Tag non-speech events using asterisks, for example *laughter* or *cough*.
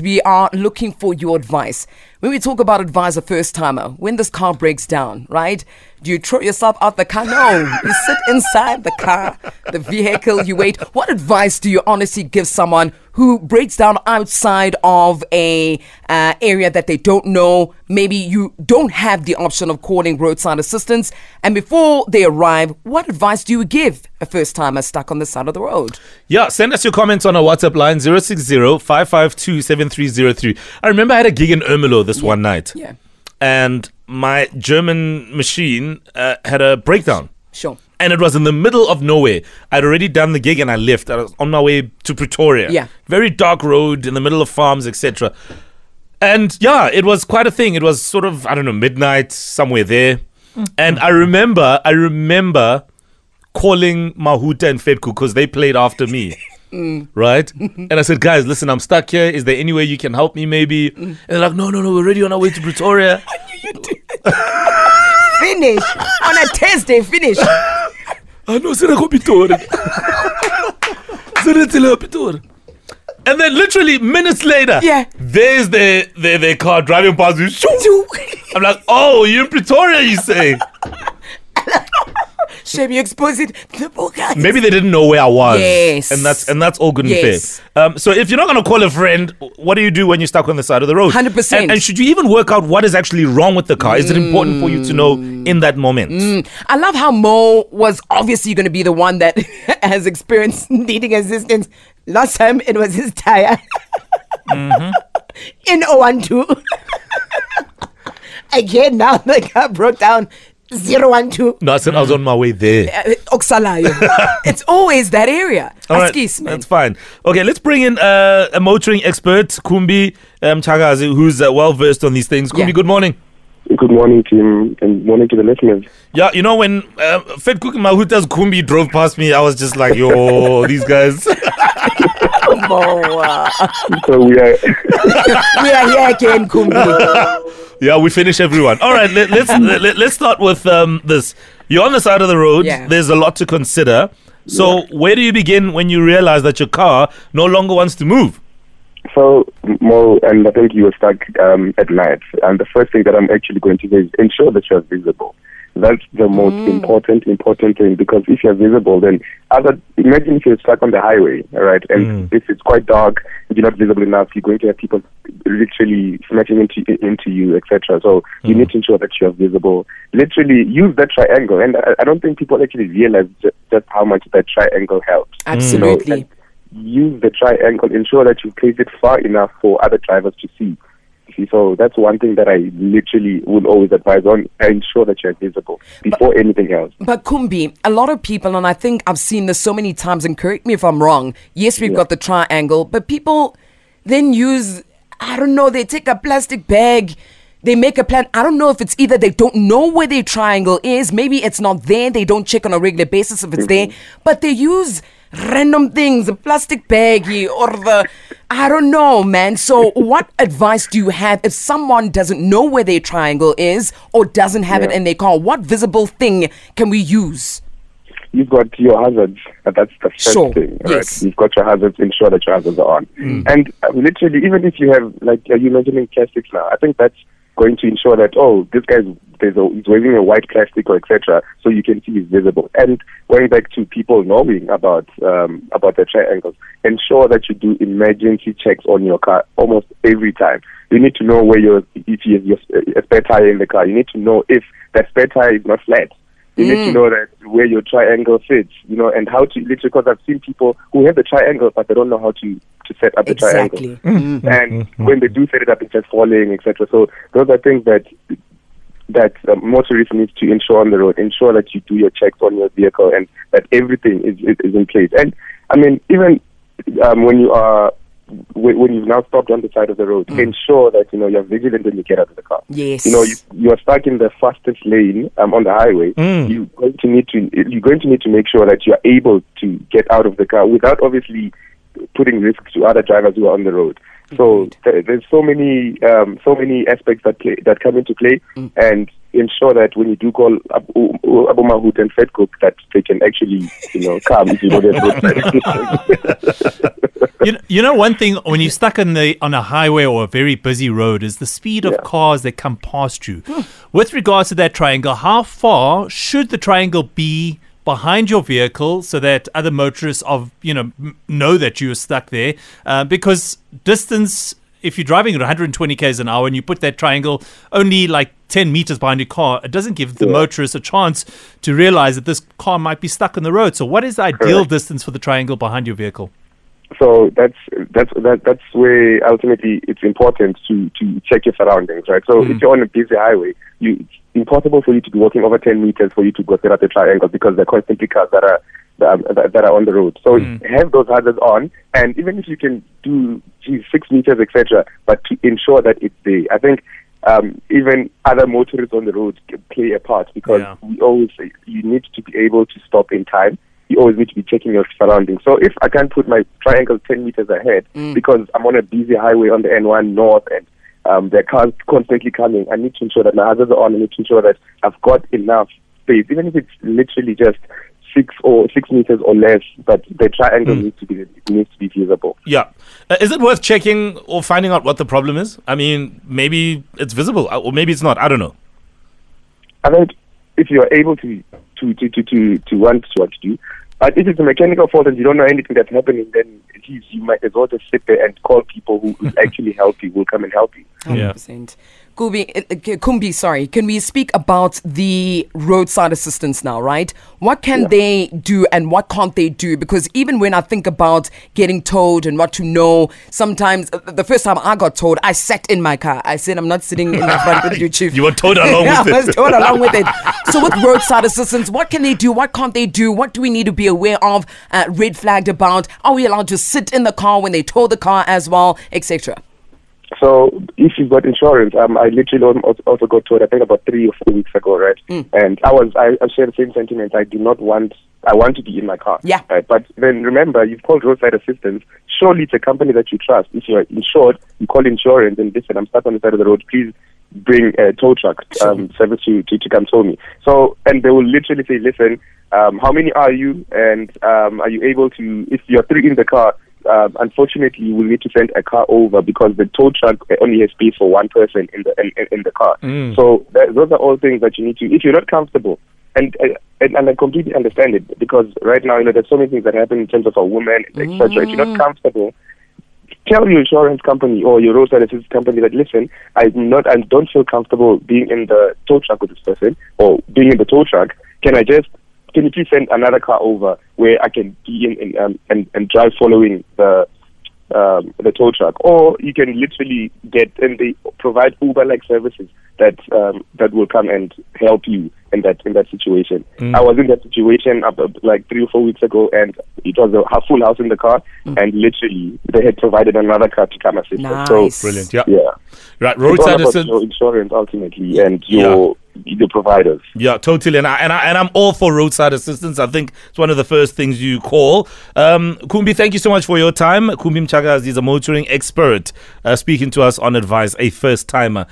we are looking for your advice. When we talk about advice a first timer, when this car breaks down, right? Do you throw yourself out the car? No. You sit inside the car, the vehicle, you wait. What advice do you honestly give someone who breaks down outside of a uh, area that they don't know? Maybe you don't have the option of calling roadside assistance. And before they arrive, what advice do you give a first timer stuck on the side of the road? Yeah, send us your comments on our WhatsApp line 060 552 7303. I remember I had a gig in Ermelo this one night. Yeah. And my German machine uh, had a breakdown. Sure. And it was in the middle of nowhere. I'd already done the gig and I left. I was on my way to Pretoria. Yeah. Very dark road in the middle of farms, etc. And yeah, it was quite a thing. It was sort of, I don't know, midnight, somewhere there. Mm. And I remember, I remember calling Mahuta and Fedku because they played after me. *laughs* Mm. Right? *laughs* Mm-hmm. and I said, guys, listen, I'm stuck here. Is there any way you can help me maybe? Mm. And they're like, no, no, no, we're already on our way to Pretoria. *laughs* Finish on a Thursday. Finish. Ah, I know, sir, I go Pitori. *laughs* Sir, tell her Pitori. And then literally minutes later, Yeah. there's their, their, their car driving past me. I'm like, oh, you're in Pretoria, you say? *laughs* Shame you expose it. The poor guys. Maybe they didn't know where I was. Yes. And that's and that's all good and Yes. fair. Um, so if you're not gonna call a friend, what do you do when you're stuck on the side of the road? 100%. And, and should you even work out what is actually wrong with the car? Is it important for you to know in that moment? I love how Mo was obviously going to be the one that *laughs* has experienced *laughs* needing assistance. Last time it was his tire *laughs* in 012. Again, now the car broke down 012. No, I said I was on my way there. Uh, Oksalayo. *laughs* it's always that area. All right, Askis, man. that's fine. Okay, let's bring in uh, a motoring expert, Kumbi um, Mtshakazi, who's uh, well versed on these things. Kumbi, Yeah. good morning. Good morning, team, and morning to the listeners. Yeah, you know when uh, Fed Cook Mahuta's Kumbi drove past me, I was just like, yo, *laughs* these guys. Mo, uh, So we are, *laughs* we are here again, Kumbi. Yeah, we finish everyone. All right, let, let's let, *laughs* let- let's start with um, this. You're on the side of the road. Yeah. There's a lot to consider. So where do you begin when you realize that your car no longer wants to move? so Mo, and I think you were stuck um, at night. And the first thing that I'm actually going to do is ensure that you're visible. That's the most mm. important, important thing because if you're visible, then other imagine if you're stuck on the highway, all right, and mm. if it's quite dark, you're not visible enough, you're going to have people literally smashing into into you, etc. So you mm. need to ensure that you're visible. Literally use that triangle, and I, I don't think people actually realize just, just how much that triangle helps. Absolutely. and use the triangle, ensure that you place it far enough for other drivers to see. So that's one thing that I literally would always advise on. Ensure that you're visible before anything else. But Kumbi, a lot of people, and I think I've seen this so many times, and correct me if I'm wrong. Yes, we've got the triangle, but people then use, I don't know, they take a plastic bag, they make a plan. I don't know if it's either they don't know where their triangle is, maybe it's not there, they don't check on a regular basis if it's mm-hmm. there, but they use random things, a plastic baggie or the, I don't know, man. So, what advice do you have if someone doesn't know where their triangle is or doesn't have it in their car? What visible thing can we use? You've got your hazards. and That's the first Sure, thing, right? yes. You've got your hazards. Ensure that your hazards are on. And uh, literally, even if you have, like, are you mentioning plastics now? I think that's going to ensure that oh, this guy's there's a, he's waving a white plastic or etc. So you can see he's visible. And going back to people knowing about um, about the triangles, ensure that you do emergency checks on your car almost every time. You need to know where your if you your a spare tire in the car. You need to know if that spare tire is not flat. You need to know that where your triangle fits, you know, and how to literally because I've seen people who have the triangle but they don't know how to to set up the Exactly. triangle. And when they do set it up, it's just falling, etc. So those are things that that uh, motorists need to ensure on the road. Ensure that you do your checks on your vehicle and that everything is is, is in place. And I mean, even um, when you are when, when you've now stopped on the side of the road, ensure that you know you're vigilant when you get out of the car. Yes. You know, you, you are stuck in the fastest lane um, on the highway. You're going to need to you're going to need to make sure that you are able to get out of the car without obviously putting risks to other drivers who are on the road. So th- there's so many um, so many aspects that play, that come into play, Mm. and ensure that when you do call Abu, Abu Mahut and Fed Cook, that they can actually you know come if you know there's roadside *laughs* you, know, you know one thing when you're stuck on the on a highway or a very busy road is the speed of Yeah. cars that come past you. With regards to that triangle, how far should the triangle be behind your vehicle so that other motorists of you know know that you're stuck there? Uh, because distance, if you're driving at 120 k's an hour and you put that triangle only like 10 meters behind your car, it doesn't give the Yeah. motorist a chance to realize that this car might be stuck on the road. So, what is the ideal Correct. distance for the triangle behind your vehicle? so that's that's that, that's where ultimately it's important to to check your surroundings, right? So if you're on a busy highway, you impossible for you to be walking over 10 meters for you to go set up the triangle because there are constantly cars that are that, are on the road. So have those hazards on, and even if you can do geez, six meters, etc., but to ensure that it's there. I think um, even other motorists on the road can play a part because Yeah. we always you need to be able to stop in time. You always need to be checking your surroundings. So if I can't put my triangle 10 meters ahead because I'm on a busy highway on the N1 north and um, cars constantly coming, I need to ensure that my hazards are on. I need to ensure that I've got enough space, even if it's literally just six or six meters or less, but the triangle needs to be needs to be feasible. Yeah. Uh, is it worth checking or finding out what the problem is? I mean, maybe it's visible uh, or maybe it's not. I don't know. I think if you are able to to to to to, to want what to do, but if it's a mechanical fault and you don't know anything that's happening, then geez, you might as well just sit there and call people who will *laughs* actually help you, will come and help you. Yeah. 100%. Kubi, uh, Kumbi, sorry. Can we speak about the roadside assistance now, right? What can they do and what can't they do? Because even when I think about getting told and what to know, sometimes uh, the first time I got told, I sat in my car. I said, I'm not sitting in the front with you, *laughs* Chief. You were towed along *laughs* yeah, with I was it. along with it. *laughs* So with roadside assistance, what can they do? What can't they do? What do we need to be aware of? Uh, red flagged about? Are we allowed to sit in the car when they tow the car as well, etc.? So if you've got insurance, um, I literally al- also got told I think about three or four weeks ago, right? And I was I, I share the same sentiment. I do not want I want to be in my car. Yeah. Right? But then remember, you've called roadside assistance. Surely it's a company that you trust. If you're insured, you call insurance and listen. I'm stuck on the side of the road. Please bring a tow truck um, service to, to to come tow me. So and they will literally say, listen, um, how many are you? And um, are you able to? If you're three in the car, uh, unfortunately, we need to send a car over because the tow truck only has space for one person in the in, in, in the car. So that, those are all things that you need to. If you're not comfortable, and, uh, and and I completely understand it because right now, you know, there's so many things that happen in terms of a woman, etc. If you're not comfortable, tell your insurance company or your roadside assistance company that listen, I'm not, I don't feel comfortable being in the tow truck with this person or being in the tow truck. Can I just, can you please send another car over where I can be in, in um, and and drive following the um, the tow truck, or you can literally get and they provide Uber-like services that um, that will come and help you in that in that situation. I was in that situation up, up, like three or four weeks ago, and it was a full house in the car, and literally they had provided another car to come assist us. So Brilliant. Yeah. yeah, Right. it's all Roadside about assistance. your insurance ultimately and your the providers. Yeah, totally, and I, and I and I'm all for roadside assistance. I think it's one of the first things you call. Um, Kumbi, thank you so much for your time. Kumbi Mtshakazi is a motoring expert, uh, speaking to us on advice, a first timer.